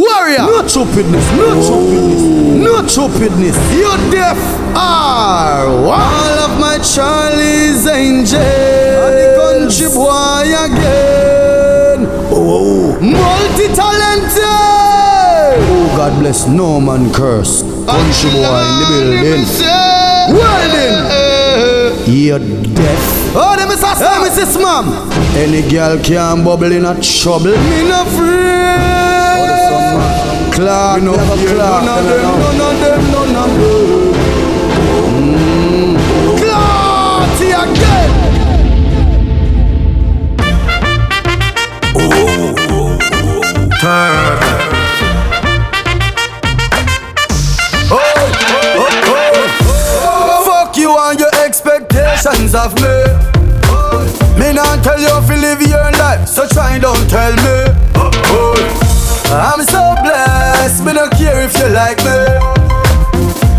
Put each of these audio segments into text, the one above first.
Warrior. No stupidness, no stupidness, no stupidness. You deaf are? All of my Charlie's angels. The country boy again. Oh, oh, oh, Multi-talented. Oh, God bless no man curse. Country boy in the building. well then. You're deaf. Oh, them is a Hey, Mrs. Mom. Any girl can bubble in a trouble. Me no afraid. Clark. None of them, none of them, none of them. Clarty again. Fuck you and your expectations of me. Me not tell you to live your life, so try don't tell me. I'm so blessed, me don't care if you like me.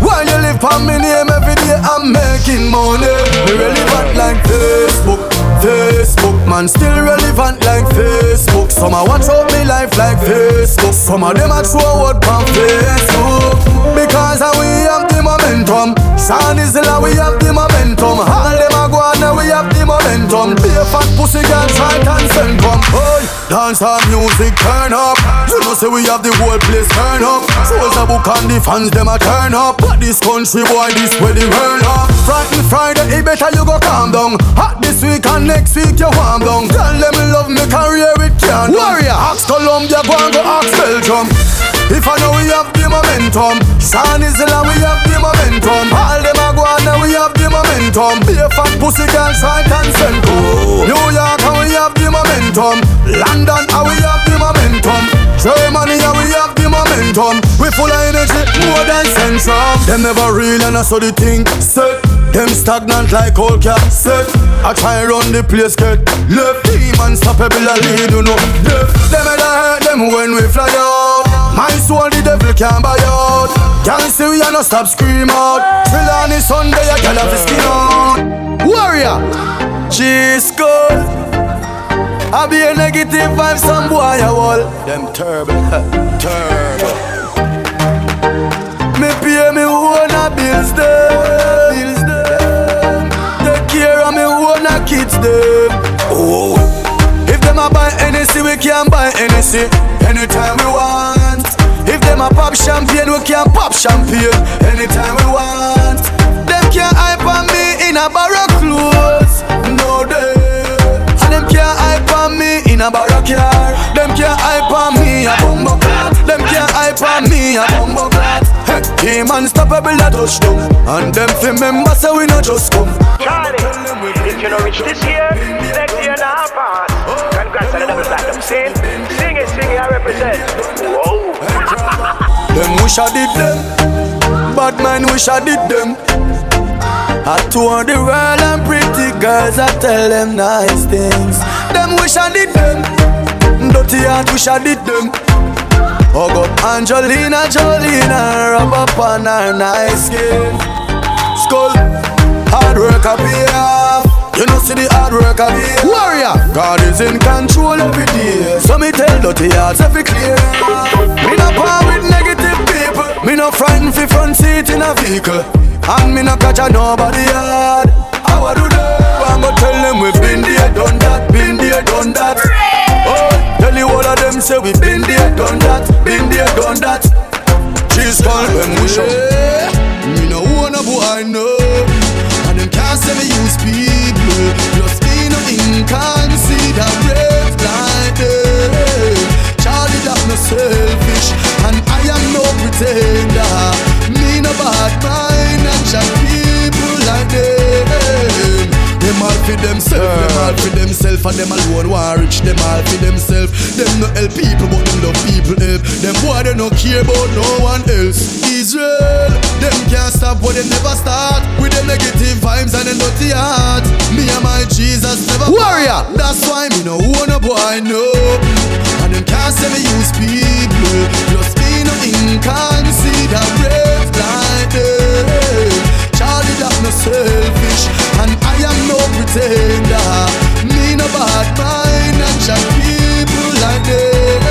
While you live on me name every day, I'm making money. Me relevant like Facebook, Facebook. Man, still relevant like Facebook. Some a watch out me life like Facebook. Some of them a throw out on Facebook. Because uh, we the momentum. Sound is the we have the momentum. All them a go on, now we have the momentum. Be a fat pussy girl, try and send come. Hey, dance our music, turn up. You know say we have the whole place turn up. Souls a book and the fans them a turn up. But this country boy, this way the burn up. Friday, Friday, it better you go calm down. Hot this week and next week you warm down. Tell them love me career it can Warrior. Ask Colombia, go and go ask Belgium. If I know we have the momentum, San is the we have the momentum. All them a go on now we have the momentum. Be a fat pussy girl, try send to New York and we have the momentum. London and we have the momentum. Germany and we have the momentum. We full of energy more than central. Them never real and I saw the thing set. Them stagnant like old cat set. I try run the place get left. Team unstoppable a lead you know. Deaf. Them head hurt them when we fly out. My soul the devil can't buy out. Can't see we are no stop scream out. Till on the Sunday I can have skin out. Warrior. She's good. I be a negative vibe, some boy a wall. Them terrible, terrible. Me pay me own a bills them. Take care of me own a kids them. Oh, if them a buy anything, we can buy anything anytime we want. A pop champagne, we can pop champagne anytime we want. Them can't hype on me in a barrack clothes, no day. And them can't hype on me in a barrack car. Them can't hype on me a bumbo. Them can't hype on me a bumbo clat. Hey, team unstoppable a touchdown. And them fi member say we no just come. Charly, if you don't reach this year, next year now pass. Congrats on the double platinum. Sing, sing it, sing it, I represent. Whoa. Them wish I did them. Bad man wish I did them. I tour the world and pretty girls, I tell them nice things. Them wish I did them. Dirty heart wish I did them. Oh Hug up Angelina Jolie and rub up on her nice skin. Skull, hard work I pay off. You know see the hard work I pay Warrior. God is in control every day. So me tell dirty hearts every clear. Vehicle. And me no catch a nobody hard. How I do that? I'm gonna tell them we've been there, done that, been there, done that. Oh, tell you all of them say we've been there, done that, been there, done that. Cheese call when we show. Me no wanna boy know. And them can't say me use people. Just me no inconsiderate like them. Charly that no selfish, and I am no pretender. Bad mind and chat people like them. Them all for themself, them all for themself, and them alone want rich. Them all for themself. Them no help people, but them love people help. Them boy they no care about no one else. Israel, them can't stop what they never start with them negative vibes and them dirty heart. Me and my Jesus never Warrior. part. That's why me no wanna boy no. And them can't say me use people. Just me no inconsiderate blinded Charly, that's no selfish And I am no pretender Me no bad mind And just people like them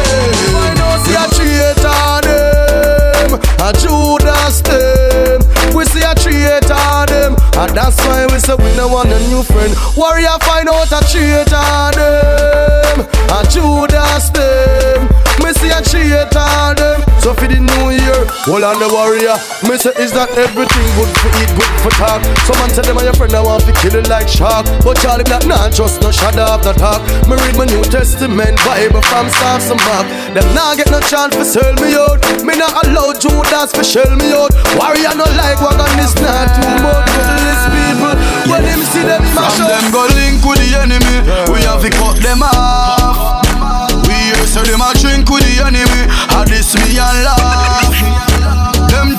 I know see a traitor them A Judas them We see a traitor them And that's why we say we no want a new friend Warrior find out a traitor them. A Judas them. Hold on the warrior. Me say is that everything good for eat, good for talk. Someone tell them my friend I want to kill it like shark, but Charly that not trust no shadow of the talk. Me read my New Testament Bible from start to mark. Them not get no chance to sell me out. Me not allow Judas to shell me out. Warrior no like wagon is not too much for these people. When them see them mash up. them go link with the enemy, we have to cut them off. We hear so them a drink with the enemy, and this me and laugh.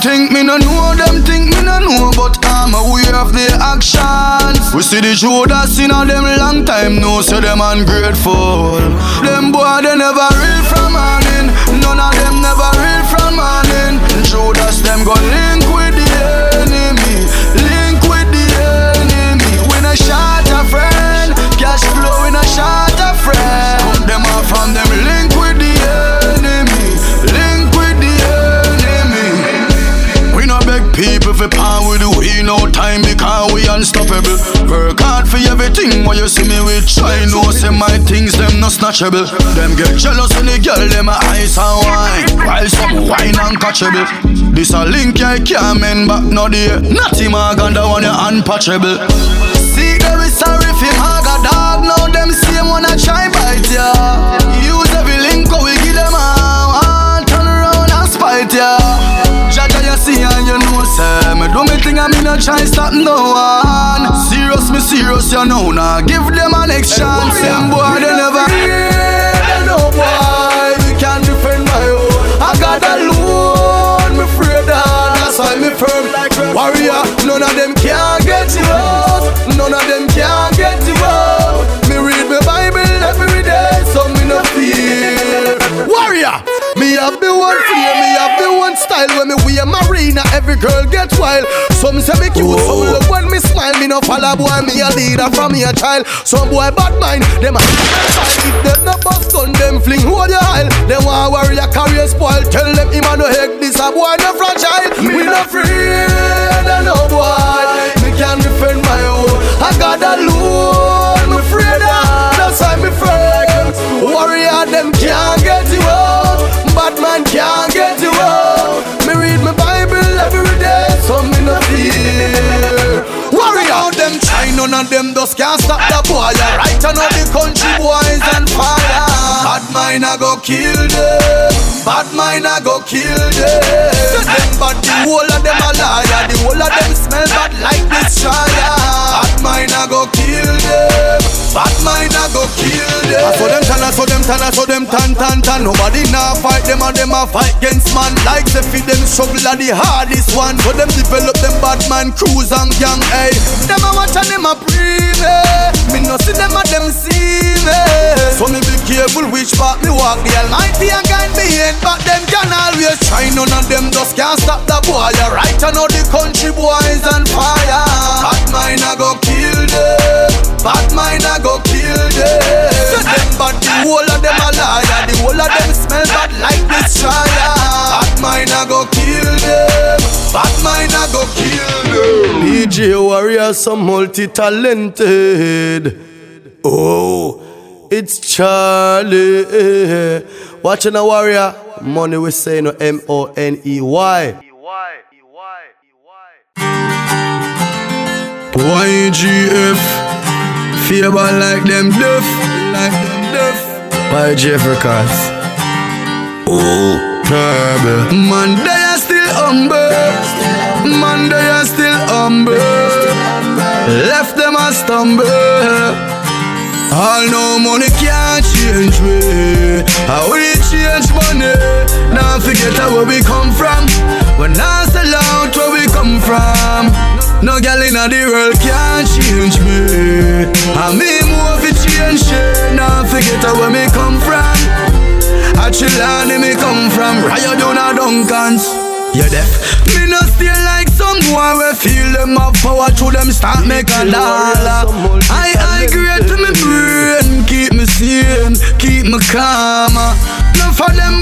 Think me no know, them think me no know, but I'm aware of the actions. We see the Judas in a them long time, no, so them ungrateful. Them boy they never real from morning, none of them never real from morning. Judas them go link for power with we no time because we unstoppable. Work hard for everything while you see me with try no say my things them no snatchable. Them get jealous when the girl them a ice and wine while some wine uncatchable. This a link I can't mend back no day. Natty Morgan the one you unpatchable. See them is sorry for Maga dog now them same wanna try bite ya. Use every link we give them a turn around and spite ya. Jaja you see and you know say Me do me thing and me no try stop no one Serious me serious you know now Give them a next chance Them boy they never They know boy, we can defend my own. I got alone, me afraid that that's why me firm. Warrior, none of them can get you out. None of them can get you out. Me have the one fear, me have the one style when me wear marina. Every girl get wild. Some say me cute, some look when me smile. Me no follow boy, me a leader from me a child. Some boy bad mind, them a if them no bust gun, them fling hold your aisle. Them want warrior career spoil. Tell them him a no heck, this a boy no fragile. Me no afraid none of them just can't stop the boy. Right I know the country boys on fire. Bad mind I go kill them. Bad mind I go kill them. Them but the whole of them a liar. The whole of them smell bad like destroyer. Bad mind I go kill them. Bad mind I go. I saw them tan, I saw them tan, I saw them tan tan tan. Nobody now fight them and them a fight against man. Like they feed them struggle are the hardest one. So them develop them bad man crews and gang. Hey, them a watch and them a breathe. eh. Me no see them and them see me. So me be careful which part me walk. The Almighty a guide me in, but them can always try. None of them just can't stop the boy. You right, I know the country boys on fire. Bad mind I go kill them. Bad mind I go kill them. Them but the whole of them a liar. The whole of them smell bad like destroyer. Bad mind I go kill them. Bad mind I go kill them. DJ Warrior, so multi-talented. Oh, it's Charly. Watching a warrior, money we say no M O N E Y. YGF Favor like them deaf Like them deaf By Jeff Records. Oh, terrible. Man, they are still humble. Man, they are still humble. Left them a stumble. All no money can't change me. How we change money? Now forget how where we come from. When I sell out where we come from. No girl in the world can't change me. I me move it change shit. Now forget where me come from. A Chilani me come from Riot down a Duncans You deaf Me no stay like some boy we feel them have power Through them start make a dollar I I great to me brain Keep me sane Keep me calm No For them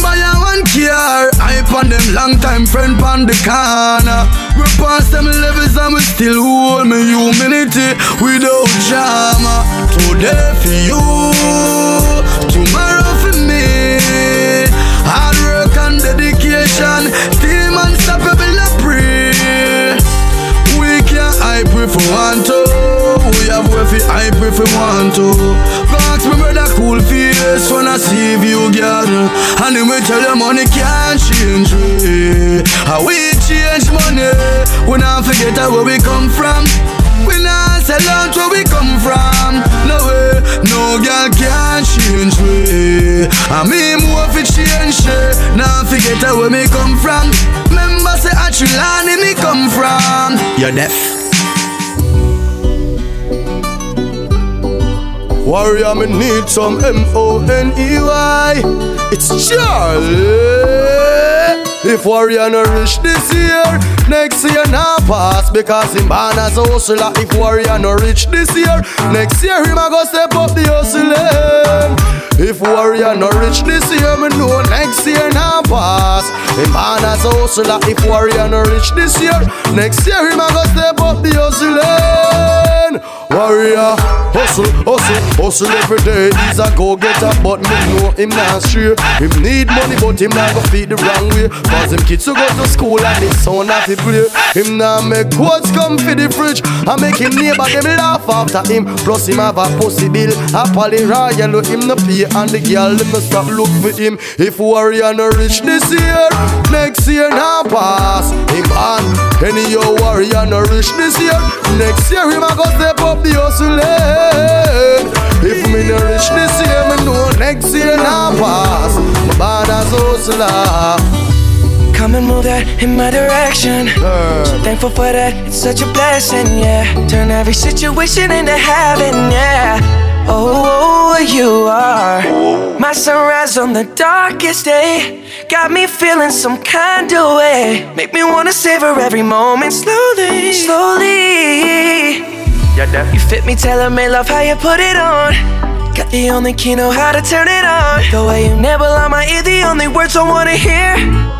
on them long time friend on the corner. We pass them levels and we still hold me humility Without drama. Today for you Tomorrow for me. Hard work and dedication Team unstoppable I pray. We can hype if we want to We have way for hype if we want to ask me brother cool When I see you girl And then we tell you money can't change we How we change money We not forget where we come from we not sell out where we come from. No way, no girl can change we. I mean, more fi change eh? she. Now forget where me come from. Remember say Achilani me come from. You're deaf. Warrior, me need some M-O-N-E-Y It's Charly. If Warrior no rich this year Next year nah pass Because him born as a hustler. If Warrior no rich this year Next year him a go step up the hustling eh? If Warrior no rich this year Me know next year nah pass. Him born as a hustler If Warrior no rich this year Next year him a go step up the hustling eh? Warrior, hustle, hustle, hustle every day. He's a go-getter, but me know him not straight. Him need money, but him not go feed the wrong way. Cause him kids to go to school and his son have to play. Him not make quotes come for the fridge. I make him neighbor them laugh after him. Plus him have a pussy bill. A poly royal him no pay and the girl them no stop look for him. If Warrior no rich this year, next year now pass him on. Any your Warrior no rich this year, next year him a go step up the hustling. Eh? If me no rich this year, me know next year now pass. My bad as hustler. Come and move that in my direction. So thankful for that, it's such a blessing, yeah. Turn every situation into heaven, yeah. Oh, oh, oh, you are my sunrise on the darkest day. Got me feeling some kind of way. Make me wanna savor every moment slowly, slowly. You fit me, tell me love how you put it on. Got the only key, know how to turn it on. The way you nibble on my ear, the only words I wanna hear.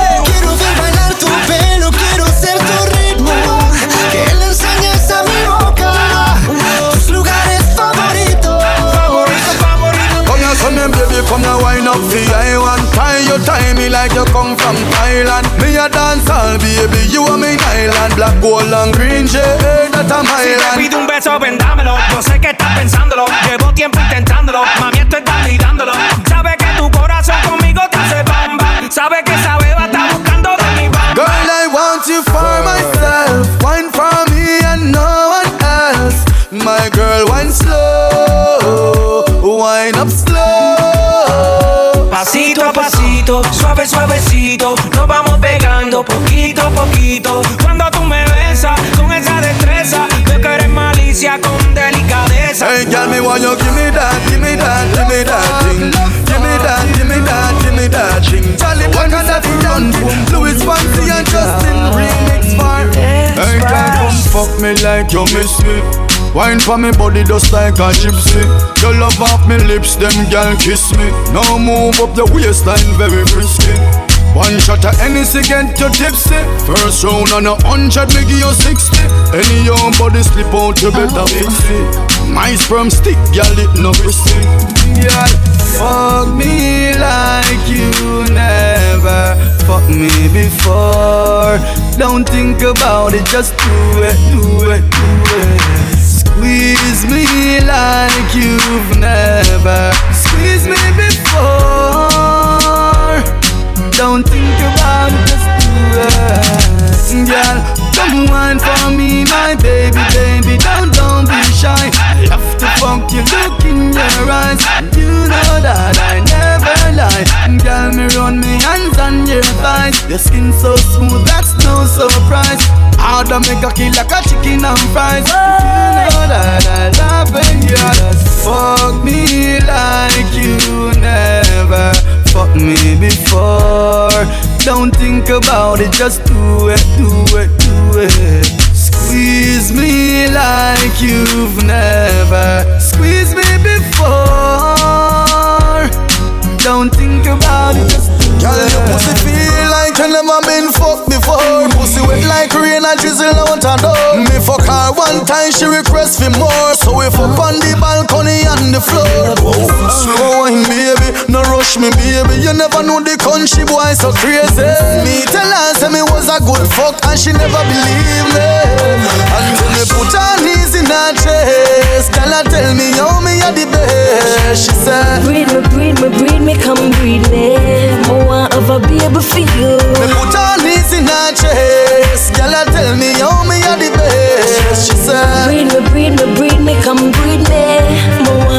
come here, wind up the I want tie you, tie me like you come from Thailand. Me a dance baby, you are me island. Black, gold and green shade, that I'm Si te pido un beso, vendámelo. Yo sé que estás pensándolo. Llevo tiempo intentándolo. Mami, esto está mirándolo. Suave suavecito, nos vamos pegando poquito a poquito. Cuando tú me besas con esa destreza, veo que eres malicia con delicadeza. Hey, girl, me want you give me that, give me that, give me that thing. Give me that, give me that, give me that thing. Charlie Black and run boom. Louis Fancy and Justin remix for. Hey, girl, come fuck me like you miss me. Wine for me body just like a gypsy. You love off me lips, them girl kiss me. Now move up the waistline very frisky. One shot of Hennessy get you tipsy First round on a hundred give you sixty Any young body slip out you better fix it My sperm stick girl it no crispy Girl fuck me like you never fuck me before Don't think about it just do it, do it, do it Squeeze me like you've never squeezed me before don't think about just do. Girl, come wine for me, my baby, baby. Don't, don't be shy. I love to fuck you, look in your eyes. You know that I never lie. Girl, me run me hands on your thighs. Your skin so smooth, that's no surprise. Harder make a kill like a chicken and just do it, do it, do it. Squeeze me like you've never squeezed me before. Don't think about it, just do Girl, it. your pussy feel like you never been fucked before. Pussy wet like rain and drizzle out a door. Me fuck her one time, she request for more. So we fuck on the balcony and the floor. Slow wine, baby, me, baby. You never know the country boy so crazy. Me tell her say me was a good fuck and she never believe me. Until me put her knees in her chest, girl, I tell me how me are the best. She said. Breed me, breed me, breed me, come breed me. More of a baby for you. Me put her knees in her chest Girl, I tell me how me are the best She said Breed me, breed me, breed me, come breed me.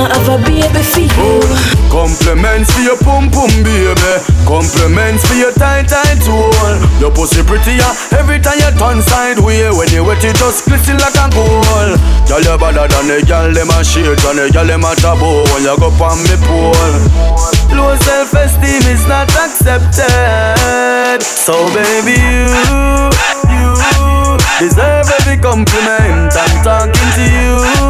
Of a baby for you. Compliments for your pum pum baby. Compliments for your tight tight hole Your pussy prettier every time you turn sideway When you wet it just glisten like a gold. Girl you better than the girl them a shit And the girl them a taboo. When you go on me pole Low self-esteem is not accepted. So baby you, you Deserve every compliment I'm talking to you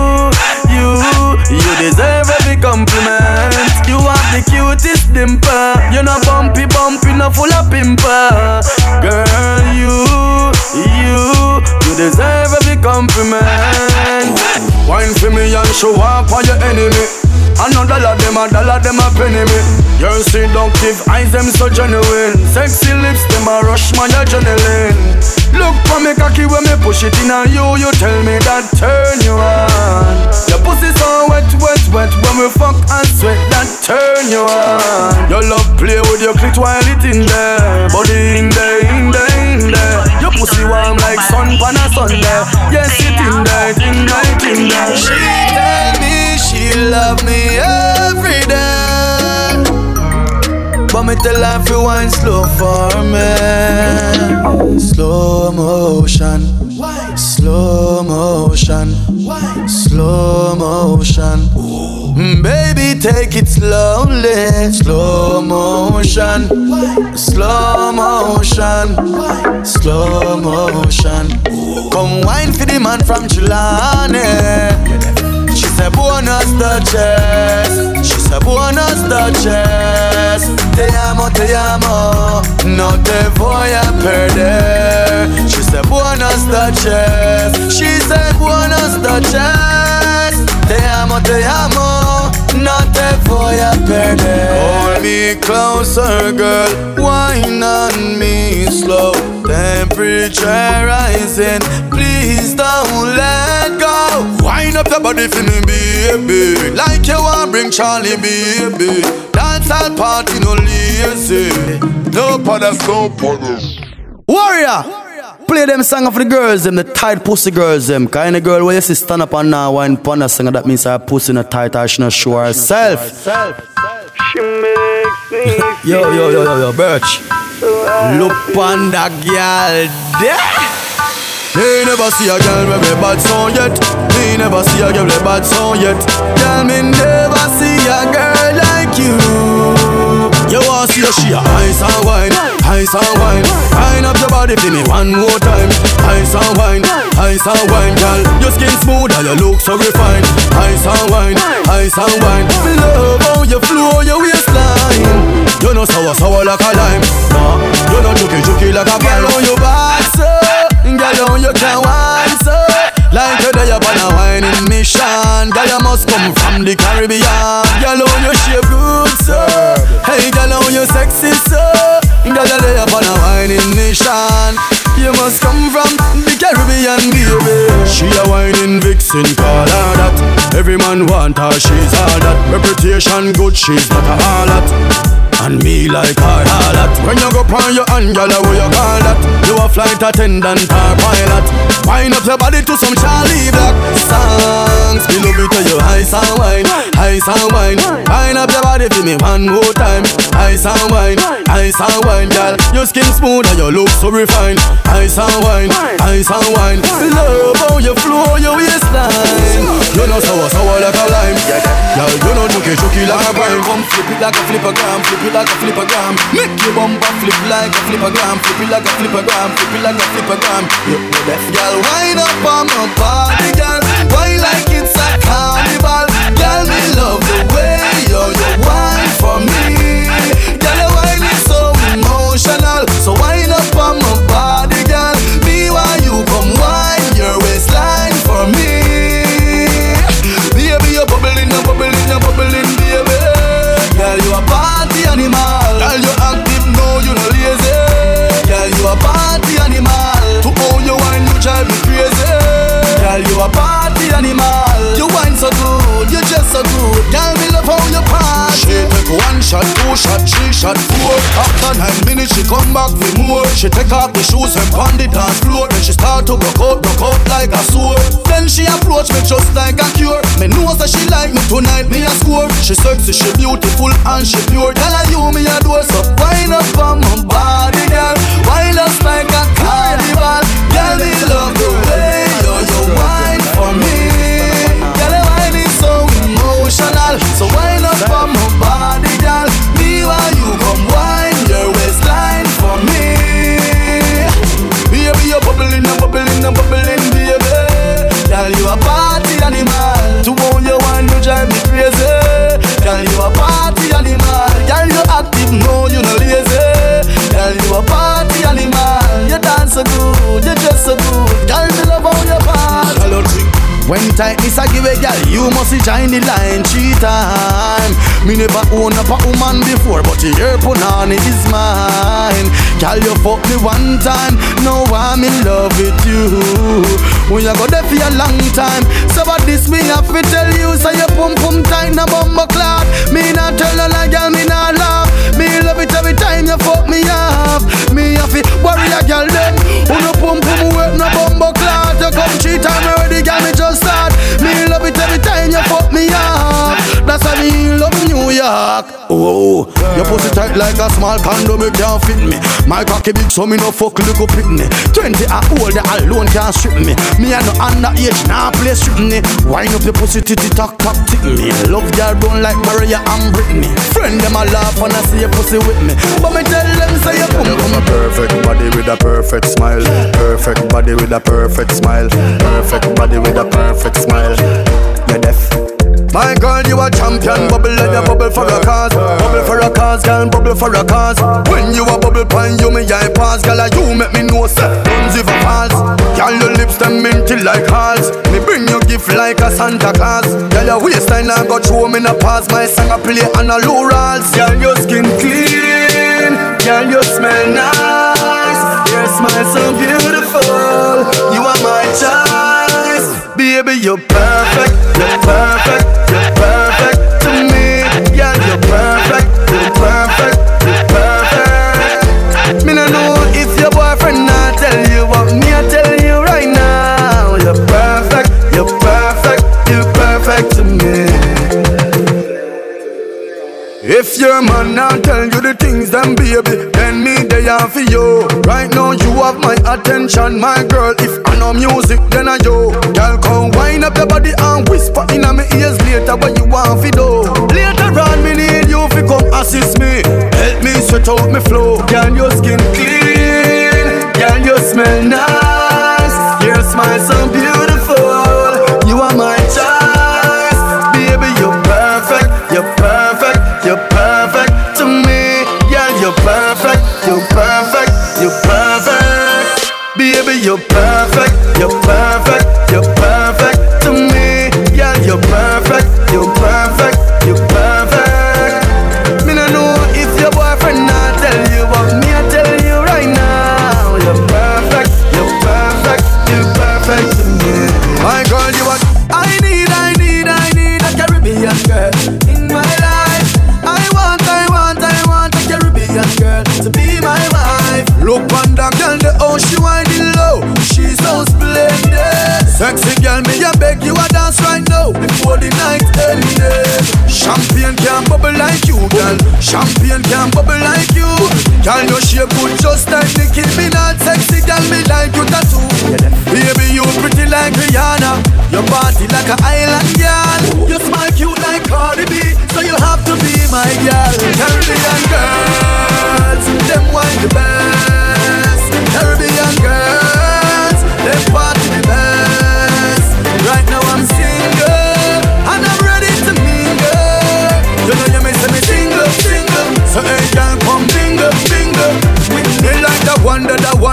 dimple You know bumpy bumpy, no full of pimple Girl, you, you You deserve every compliment. Wine for me and show off on your enemy. Another dollar them a dollar them a penny me. Your seductive eyes them so genuine. Sexy lips them a rush my adrenaline Look for me cocky when me push it in on you You tell me that turn you on. Your pussy so wet wet wet When we fuck and sweat that turn you on. Your love play with your clit while it in there. Body in there in there in there. Your pussy warm like sun pan a Sunday. Yes it in there it in there it in there. She tell me she love me every day But me tell her fi wine slow for me. Slow motion. Slow motion. Slow motion. Mm, Baby take it slowly. Slow motion. Slow motion. Slow motion. Come wine for the man from Chilane She said buenas noches She said buenas noches Te amo, te amo. No te voy a perder. She said buenas noches She said buenas noches Te amo, te amo. No te voy a perder. Hold me closer girl. Wine on me slow. Temperature rising. Please don't let go. Wind up your body for me baby. Like you want bring Charly baby Dance all party no lazy No punish, no punish Warrior! Play them song of the girls, them the tight pussy girls, them kind of girl where you see stand up and now wine pon a singer that means her pussy not tight or she not show herself. She makes me Yo, yo, yo, yo, yo, Birch. Look on that girl there. Me never see a girl with a bad song yet. Me never see a girl with a bad song yet. Girl, me never see a girl like you. You want see she a ice and wine, ice and wine. Wine up your body for me one more time. Ice and wine, ice and wine, girl. Your skin smooth and you look so refined. Ice and wine, ice and wine. Me love how you flow your waistline. You know sour sour like a lime. Nah, you know juky juky like a girl on your back so. Uh, girl, on you can wine so Like you're there upon a whining mission. Girl, you must come from the Caribbean. Girl, on you shape good so Hey, girl, on you sexy so Girl, you're there upon a whining mission. You must come from the Caribbean, baby. She a whining vixen, call her that. Every man want her, she's all that. Reputation good, she's not a harlot and me like her harlot When you go on your hand, girl, where you call that? You a flight attendant or pilot Wind up your body to some Charly Black songs Me love it to you ice and wine, ice and wine Wind up your body body for me one more time. Ice and wine, ice and wine, girl. Your skin smooth and your look so refined. Ice and wine, ice and wine. Love flip it like a flippergram, flip it like a flippergram. Make your bumper flip like a flippergram, flip it like a flippergram, flip it like a flippergram. You know that, girl. Wind up on my body, girl. Why like it's a carnival? Girl, me love the way you you wine for me. Girl, your wine is so emotional. So wind shot, two shot, three shot, four. After nine minutes, she come back with more. She take off the shoes and pound the dance floor. Then she start to broke out, broke out like a sword. Then she approach me just like a cure. Me know that she like me tonight, me a score. She sexy, she beautiful and she pure. Tell her you me a door, so wind up on my body, girl. Wind us like a carnival. Girl, me love the way must join the line three time. Me never own up a woman before, but your punani is mine. Girl, you fuck me one time, now I'm in love with you. When you go there for a long time, so about this me have to tell you, so you pum pum tight na bumbo clock. Me not tell no lie, girl, me not laugh. Me love it every time you fuck me off. Me have to worry a girl them, who no pum pum work no bumbo clock. You come three times already, girl, me just start. Me love it time you fuck me off. That's how me love New York. Oh, your pussy tight like a small condom, it can't fit me. My cocky big, so me no fuck little pitney. Twenty a older alone can't strip me. Me a no underage, nah play strip me. Wind up your pussy, titty talk talk tick me. Love girl don't like Mariah and Britney. Friend them a laugh when I see your pussy with me, but me tell them say you pum pum. A perfect body with a perfect smile. Perfect body with a perfect smile. Perfect body with a perfect smile. You're deaf. My girl, you a champion. Bubble like a bubble for a cause. Bubble for a cause, girl, bubble for a cause. When you a bubble pine, you me eye pass, girl. You make me know say guns if a falls. Girl, your lips them minty like halls. Me bring you gift like a Santa Claus. Girl, your waistline I got throw me in a pass. My song I play on a low rolls. Girl, your skin clean. Girl, you smell nice. Your smile so beautiful. You are my choice. Baby, you're perfect. You're perfect. You're perfect to me. You're perfect. You're perfect. You're perfect. Me no know if your boyfriend tell you what me I tell you right now. You're perfect. You're perfect. You're perfect to me. If your man tell you the things, then baby, me for you. Right now you have my attention, my girl. If I know music, then I yo. Girl, come wind up your body and whisper in my ears later what you want for do. Later on, me need you fi come assist me, help me sweat out me flow. Girl, your skin clean, girl, you smell nice, your smile so beautiful. Like Rihanna. Your body like an island girl. You smile cute like Cardi B, so you'll have to be my girl. Caribbean girls, them wine the best.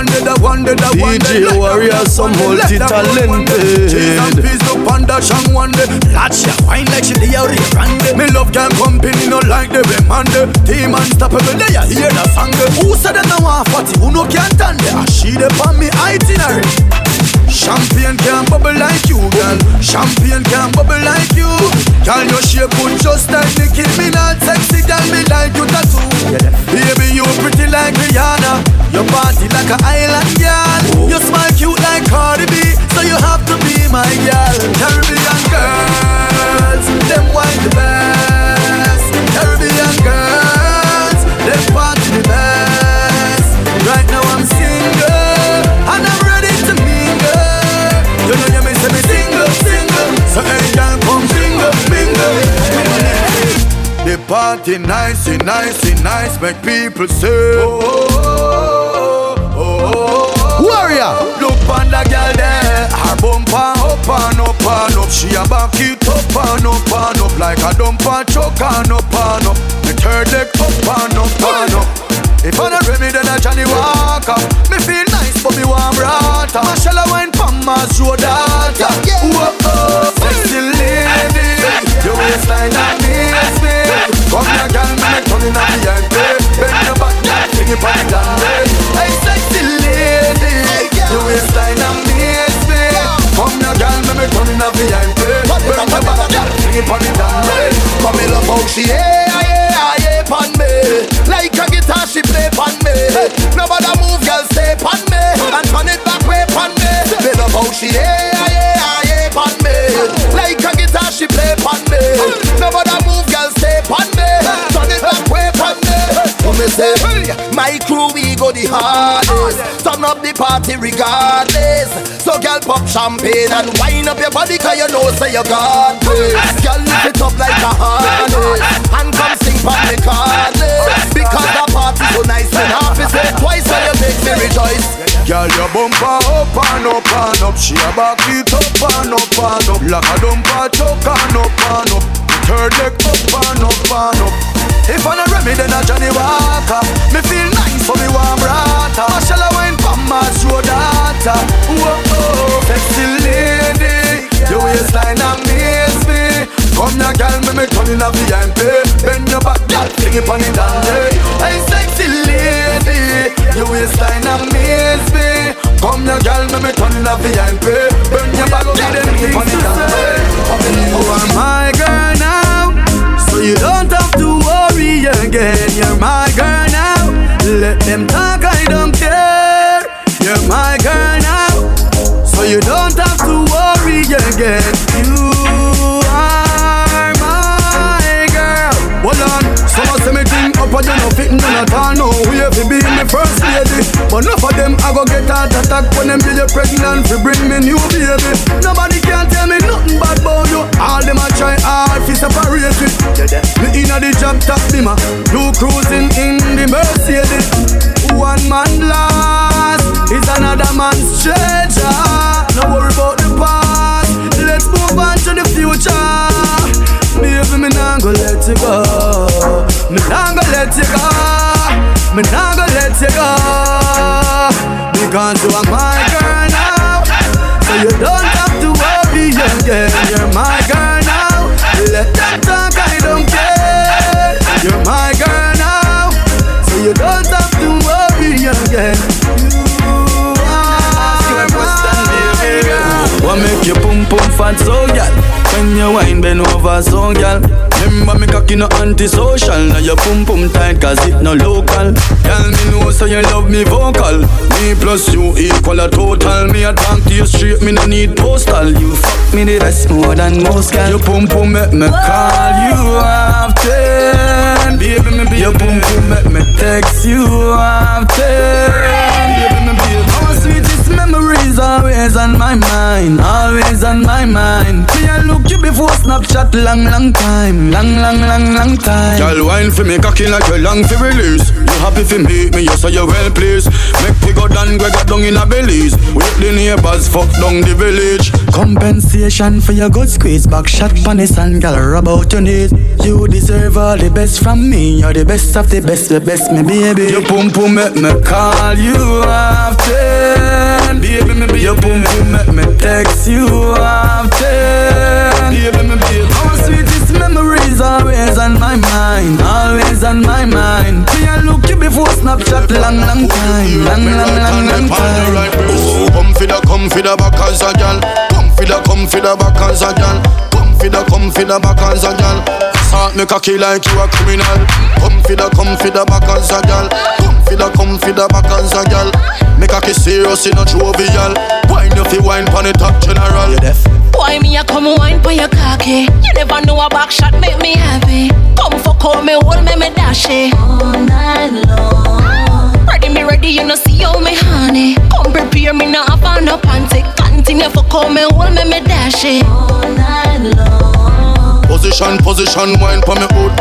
The wonder, the wonder, the wonder. DJ Warrior, some multi-talented. Cheese and peas, no panda, shang one day. Latch ya, wine like she the out grande. Me love girl company, no like the remande. Team unstoppable, they a hear the song. Who said them no want fatty? Who no can't stand it? She the on me itinerary. Champagne can't bubble like you, girl. Champagne can't bubble like you. Girl, your shape good just like Nicki Minaj. Sexy girl, me like you tattoo. Baby, you pretty like Rihanna. Your body like an island girl. You smile cute like Cardi B, so you have to be my girl. Caribbean girls, them wine the best. Party nice, nice, nice, make people say. Oh, oh, oh, oh, oh. oh, oh. Warrior. Look on the girl there, her bumper up and up and up. She a back it up and up and up like a dumper choke and up and up. The third leg up and up and up. If I not ready, then I Johnny walk up. Me feel nice, but me warm rata. Marshall wine pam as road data. Whoa, oh, sexy lady, your waistline amaze me. Come here, girl, me make turn in a VIP. Bend your back, girl, sing it on the dance. Hey, sexy lady, your waistline amaze me. Come here, girl, me make turn in a VIP. Bend your back, girl, sing it on the dance. Come here, love how she yeah, yeah, yeah, pon me. Like a guitar, she play pon me. Nobody move, girl, stay pon me. And turn it back way pon me. Me love how she yeah, yeah, yeah, pon me. Like a guitar, she play pon me. Nobody move, say? My crew, we go the hardest. Turn up the party regardless. So, girl, pop champagne and wind up your body, cause you know, say you got this. Girl, lift it up like a harness. And come sing for me cardless. Because the party so nice, and half is it twice when you make me rejoice. Girl, your bumper up and up and up. She a back it up and up and up. Like a dumper choke and up and up. Third leg up and up and up. If I'm not ready, then I Johnny Walker. Me feel nice, so me warm rata. Marshall I wine from my show data. Whoa, oh, sexy lady. Your waistline amaze me. Come here, girl, me me turn in a VIP. Bend your back, girl, sing it on the dance. Hey, sexy lady, your waistline amaze me. Come here, girl, me me turn in a VIP. Bend your back, girl, sing it on the. You are my girl now, so you don't have to worry again. You're my girl now. Let them talk, I don't care. You're my girl now, so you don't have to worry again. You are my girl. Hold on, some of them think up and you no fit none at all. No way fi be me first lady, but enough of them I go get heart attack when them you pregnant fi bring me new baby. Nobody can tell me nothing bad about you. All them a try hard fi separate it. Me inna the job top bimmer, you cruising in the Mercedes. One man lost is another man's treasure. No worry about the past. Let's move on to the future. Baby, me nah go let you go. Me nah go let you go. Me nah go let you go. Because you are my girl now. So you don't worry again. You're my girl now. Let them talk, I don't care. You're my girl now. So you don't have to worry again. You are my girl. What make you pum pum fat so gal? When you wine bend over so gal Remember me cocky no antisocial. Now your pum pum tight cause it no local. Girl me know so you love me vocal. Me plus you equal a total. Me a talk to you straight me no need postal. You fuck me the best more than most gal Your pum pum make me call you after Your boom boom make me text you often. Our sweetest memories always on my mind, always on my mind. Me I look you before Snapchat long, long time, long, long, long, long time. Girl, wine for me, cocky like you long for release. You happy for me, me you say you well pleased. Make we go down, we got down in a Belize. With the neighbors, fuck down the village. Compensation for your good squeeze, back shot pon the sun, girl, rub out your knees. You deserve all the best from me, you're the best of the best, the best, me baby. Your pum pum make me Call you often, baby, me baby. Your boom boom make me text you often, baby, me baby. Our sweetest memories always on my mind, always on my mind. Me I look you before Snapchat, long, long time, long, long, long, long time. Oh, come for the, come for the back as a gal. Come for the, come for the back as a gal. Come for the, come for the back as a gal. Assault me cocky like you a criminal. Come for the, come for the back as a gal. Come for the, come for the back as a gal. Me cocky serious in a jovial. Wine you fi wine pon the top general. You deaf? Why me a come wine for your cocky? You never know a back shot make me happy. Come fuck all me, hold me, me dash it all night long. Ready me ready, you know see how me honey. Come prepare me now have on no panty. Continue fuck all me, hold me, me dash it all night long. Position, position, wine pon me hood.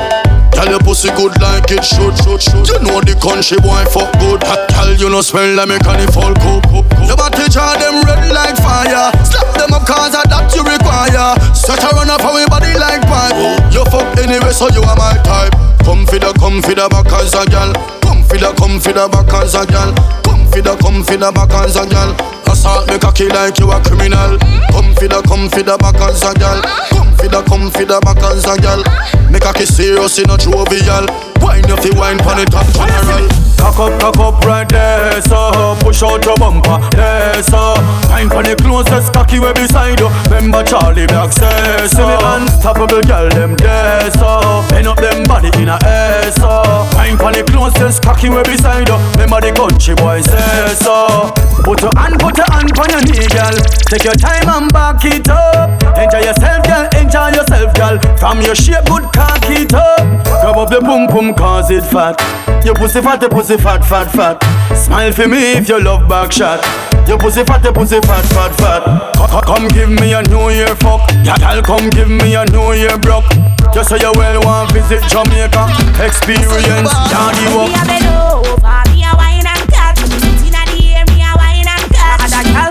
Tell your pussy good like it should, should, should. You know the country boy fuck good. Tell you no smell like me can fall cook, cook, cook. Body charge them red like fire. Slap them up cause of that you require. Set a run up for me body like pipe. You fuck anyway so you are my type. Come for the, come for the back as a gal. Come for the, come for the back as a gal. Come for the, come for the back as a gal. Assault me cocky like you a criminal. Come for the, come for the back as a gal. Come for the, come for the back as a gal. Me cocky serious in a jovial. Wine you fi wine pon it top general. Cock up, cock up right there, so Push out your bumper, there, so Wine pon the closest cocky way beside you. Remember Charly Black says so Unstoppable girl, them there, so Bend up them body in a air, so Wine pon the closest cocky way beside you. Remember the country boy says so Put your hand, put your hand pon your knee, girl. Take your time and back it up Enjoy yourself, girl, enjoy yourself, girl. From your shape, good cock it up. Grab up the boom boom cause it fat. Your pussy fat, your pussy fat, fat, fat. Smile for me if you love back shot. Your pussy fat, your pussy fat, fat, fat. Co- Come give me a new year fuck. Yeah, girl, come give me a new year broke. Just so you well want visit Jamaica. Experience, daddy walk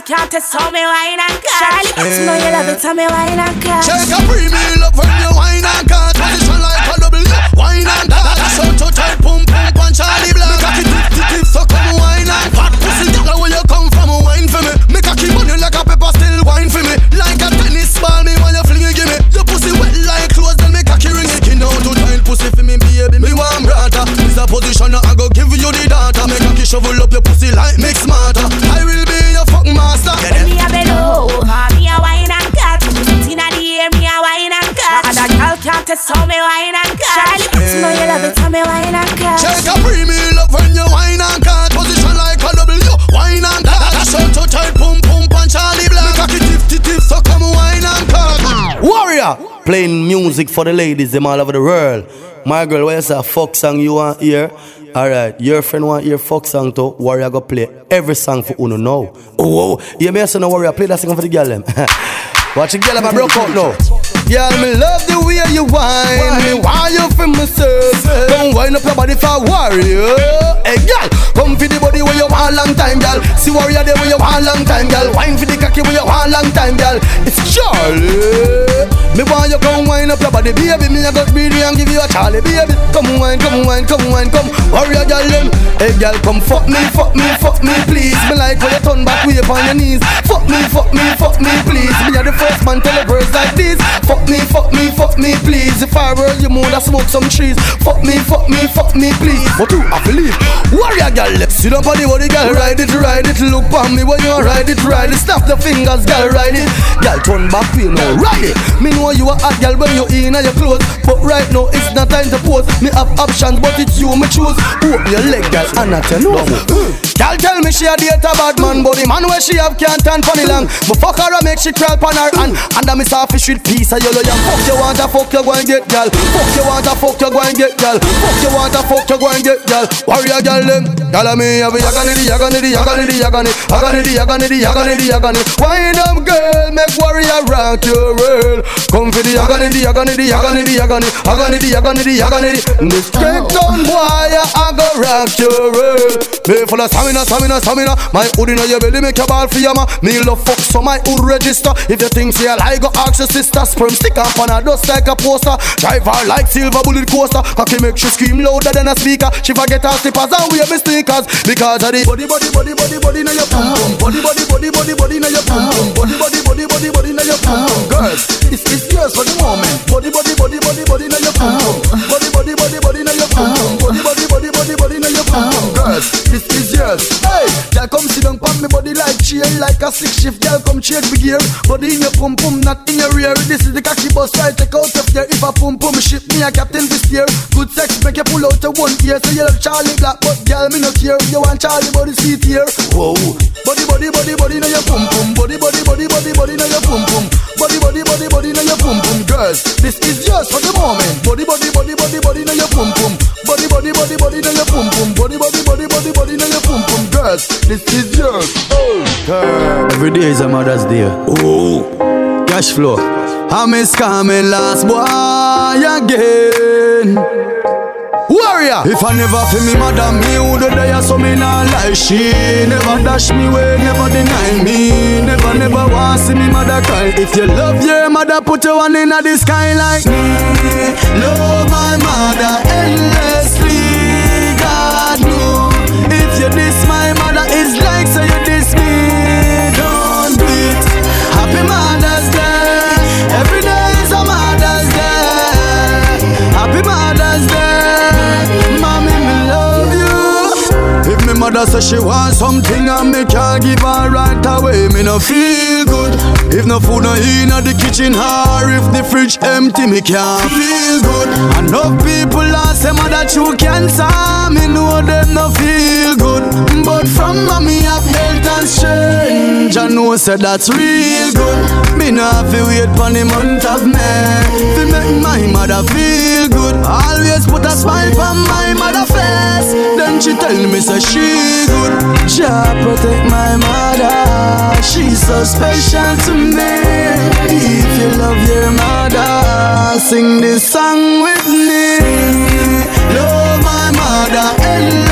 can't test how me wine and cut. Charly, you know you love it, how me wine and cut. Shake a premium up when you wine and cut. Position like a double wine and cut. So to tight, pum pum punch Charly Black. Me cocky tip tip tip, so come wine and cut. Pussy girl, where you come from, wine for me. Me cocky money like a pepper, still wine for me. Like a tennis ball, me when you fling it, give me. Your pussy wet like clothes, then me cocky ring it. Skin out to tight, pussy for me, baby. Me want brata. This a position, I go give you the data. Me cocky shovel up your pussy like mix smarter. I will be your fuck master. Me a over, me a wine and cut. Inna the air, me a wine and cut. And a girl can't test how me wine and cut. Charly, you know you love it, how me wine and cut. Shake a premium up when you wine and cut. Position like a W, wine and cut. So to tight, pum pum punch Charly Black. Me cocky tip tip tip, so come wine and cut. Warrior playing music for the ladies them all over the world. My girl, where you say a fuck song you want hear? Alright, your friend want your fuck song too. Warrior go play every song for Uno now. Oh, oh, oh. you may say no Warrior, play that song for the girl them. Watch the girl, I broke out now. Girl, me love the way you whine. Me want you for myself. Don't wind up your body for warrior. Hey, girl, come for the body where you want long time, girl. See warrior there where you want long time, girl. Wine for the cocky where you want long time, girl. It's Charly. Me want you come wind up your body, baby. Me a got greedy and give you a Charlie, baby. Come wine, come wine, come wine, come. Warrior, girl, them. Hey, girl, come fuck me, fuck me, fuck me, please. Me like when you turn back way up on your knees. Fuck me, fuck me, fuck me, please. Me a the first man tell a girls like this. Fuck me, fuck me, fuck me, please. If I were you, moon, I smoke some trees. Fuck me, fuck me, fuck me, please. But you, I believe. Warrior girl, sit up on the body, girl, ride it, ride it. Look on me when you ride it, ride it. Snap the fingers, girl, ride it. Girl, turn back, you know, ride it. Me know you a hot girl when you in your clothes, but right now it's not time to pose. Me have options, but it's you me choose. Open your leg, girl, and not your nose. Girl tell me she a date a bad man, but the man where she have can't stand funny long. But fuck her and make she crawl on her hand. And I miss off fish with piece of yellow yam. Fuck you want a fuck you go and get girl. Fuck you want a fuck you go and get girl. Fuck you want a fuck you go and get girl. Warrior girl them. Girl me have a yagani di yagani di yagani di yagani. Yagani di yagani di yagani di yagani. Wind up girl, make warrior rock your world. Come for the yagani di yagani di yagani di yagani. Yagani di yagani di yagani. This straight down boy, I go rock your world. Me full of stamina, stamina, stamina. My hood inna your belly make your ball for yama. Me love fuck so my hood register. If you think say I go ask your sister, sperm stick up on her dust like a poster. Drive her like silver bullet coaster. Cocky make she scream louder than a speaker. She forget her slippers and wear me sneakers because of the body, body, body, body, body inna your pum pum. Body, body, body, body, body inna your pum pum. Body, body, body, body, body inna your pum pum. Girls, it's it's yours for the moment. Body, body, body, body, body inna your pum pum. Body, body, body, body inna your pum pum. Body, body, body, body, body inna your pum. Girls, this is yours. Hey, girl, come sit down pon me body like chain, like a six shift. Girl, come check the gear. Body in your pum pum, not in your rear. This is the cocky bus right. Take out of there. If a pum pum ship me a captain this year. Good sex make you pull out to one ear. So you love Charly Black, but girl me no care. You want Charly body seat here. Whoa, body body body body now your pum pum. Body body body body body now your pum pum. Body body body body now your pum pum. Girls, this is just for the moment. Body body body body body now your pum pum. Body body body body now your pum pum. Body body body body body now pum. Girls, this is yours. Oh. Every day is a Mother's Day. Oh, cash flow. I'm miss coming last boy again. Warrior. If I never feel me mother, me would die so me nah lie. She never dash me way, never deny me. Never, never want see me mother cry. If you love your mother, put your one in the sky like me. Love my mother endlessly. Mother say she want something and me can't give her right away, me no feel good. If no food no in the kitchen or if the fridge empty, me can't feel good. Enough people ask say mother true cancer, me know them no feel good. But from mommy have health and strength, I know say that's real good. Me have to wait for the month of May to make my mother feel good. Always put a smile on my mother face. Then she tell me say she good. Jah protect my mother. She's so special to me. If you love your mother, sing this song with me. Love my mother endlessly.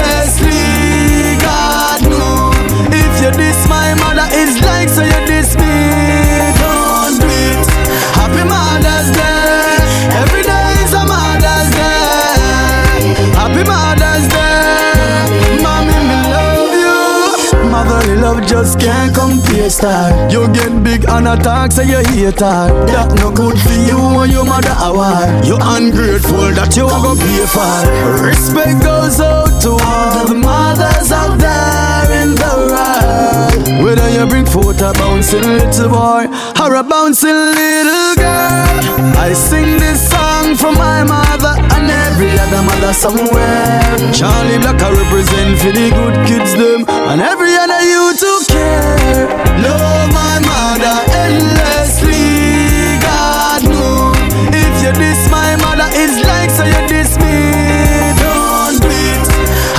Star. You get big and attack, say you hate her. That no good for you or your mother award. You ungrateful that you go pay for. Respect goes out to all the mothers out there in the world. Whether you bring forth a bouncing little boy or a bouncing little girl, I sing this song for my mother and every other mother somewhere. Charly Black I represent for the good kids them and every other youth who care. Mother God know if you diss my mother, it's like so you diss me. Don't do.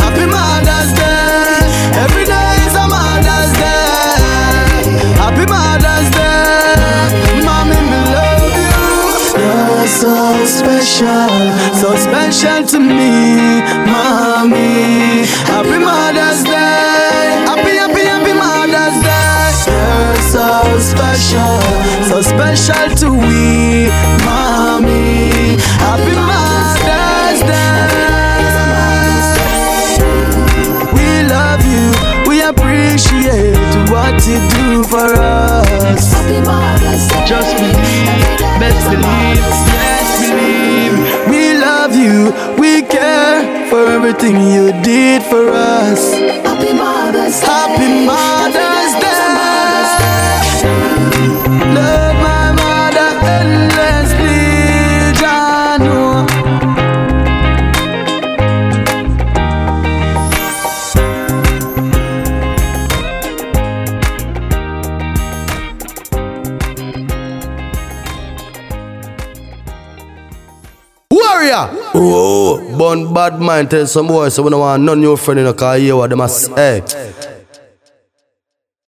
Happy Mother's Day. Every day is a Mother's Day. Happy Mother's Day. Mommy, me love you. You're so special, so special to me, mommy. Happy Mother's special, so special to we, mommy. Happy Mother's Day. We love you, we appreciate what you do for us. Just believe, best believe, yes believe. We love you, we care for everything you did for us. Bun bad mind tell some boys so we don't want none of your friend in the car here what them a say.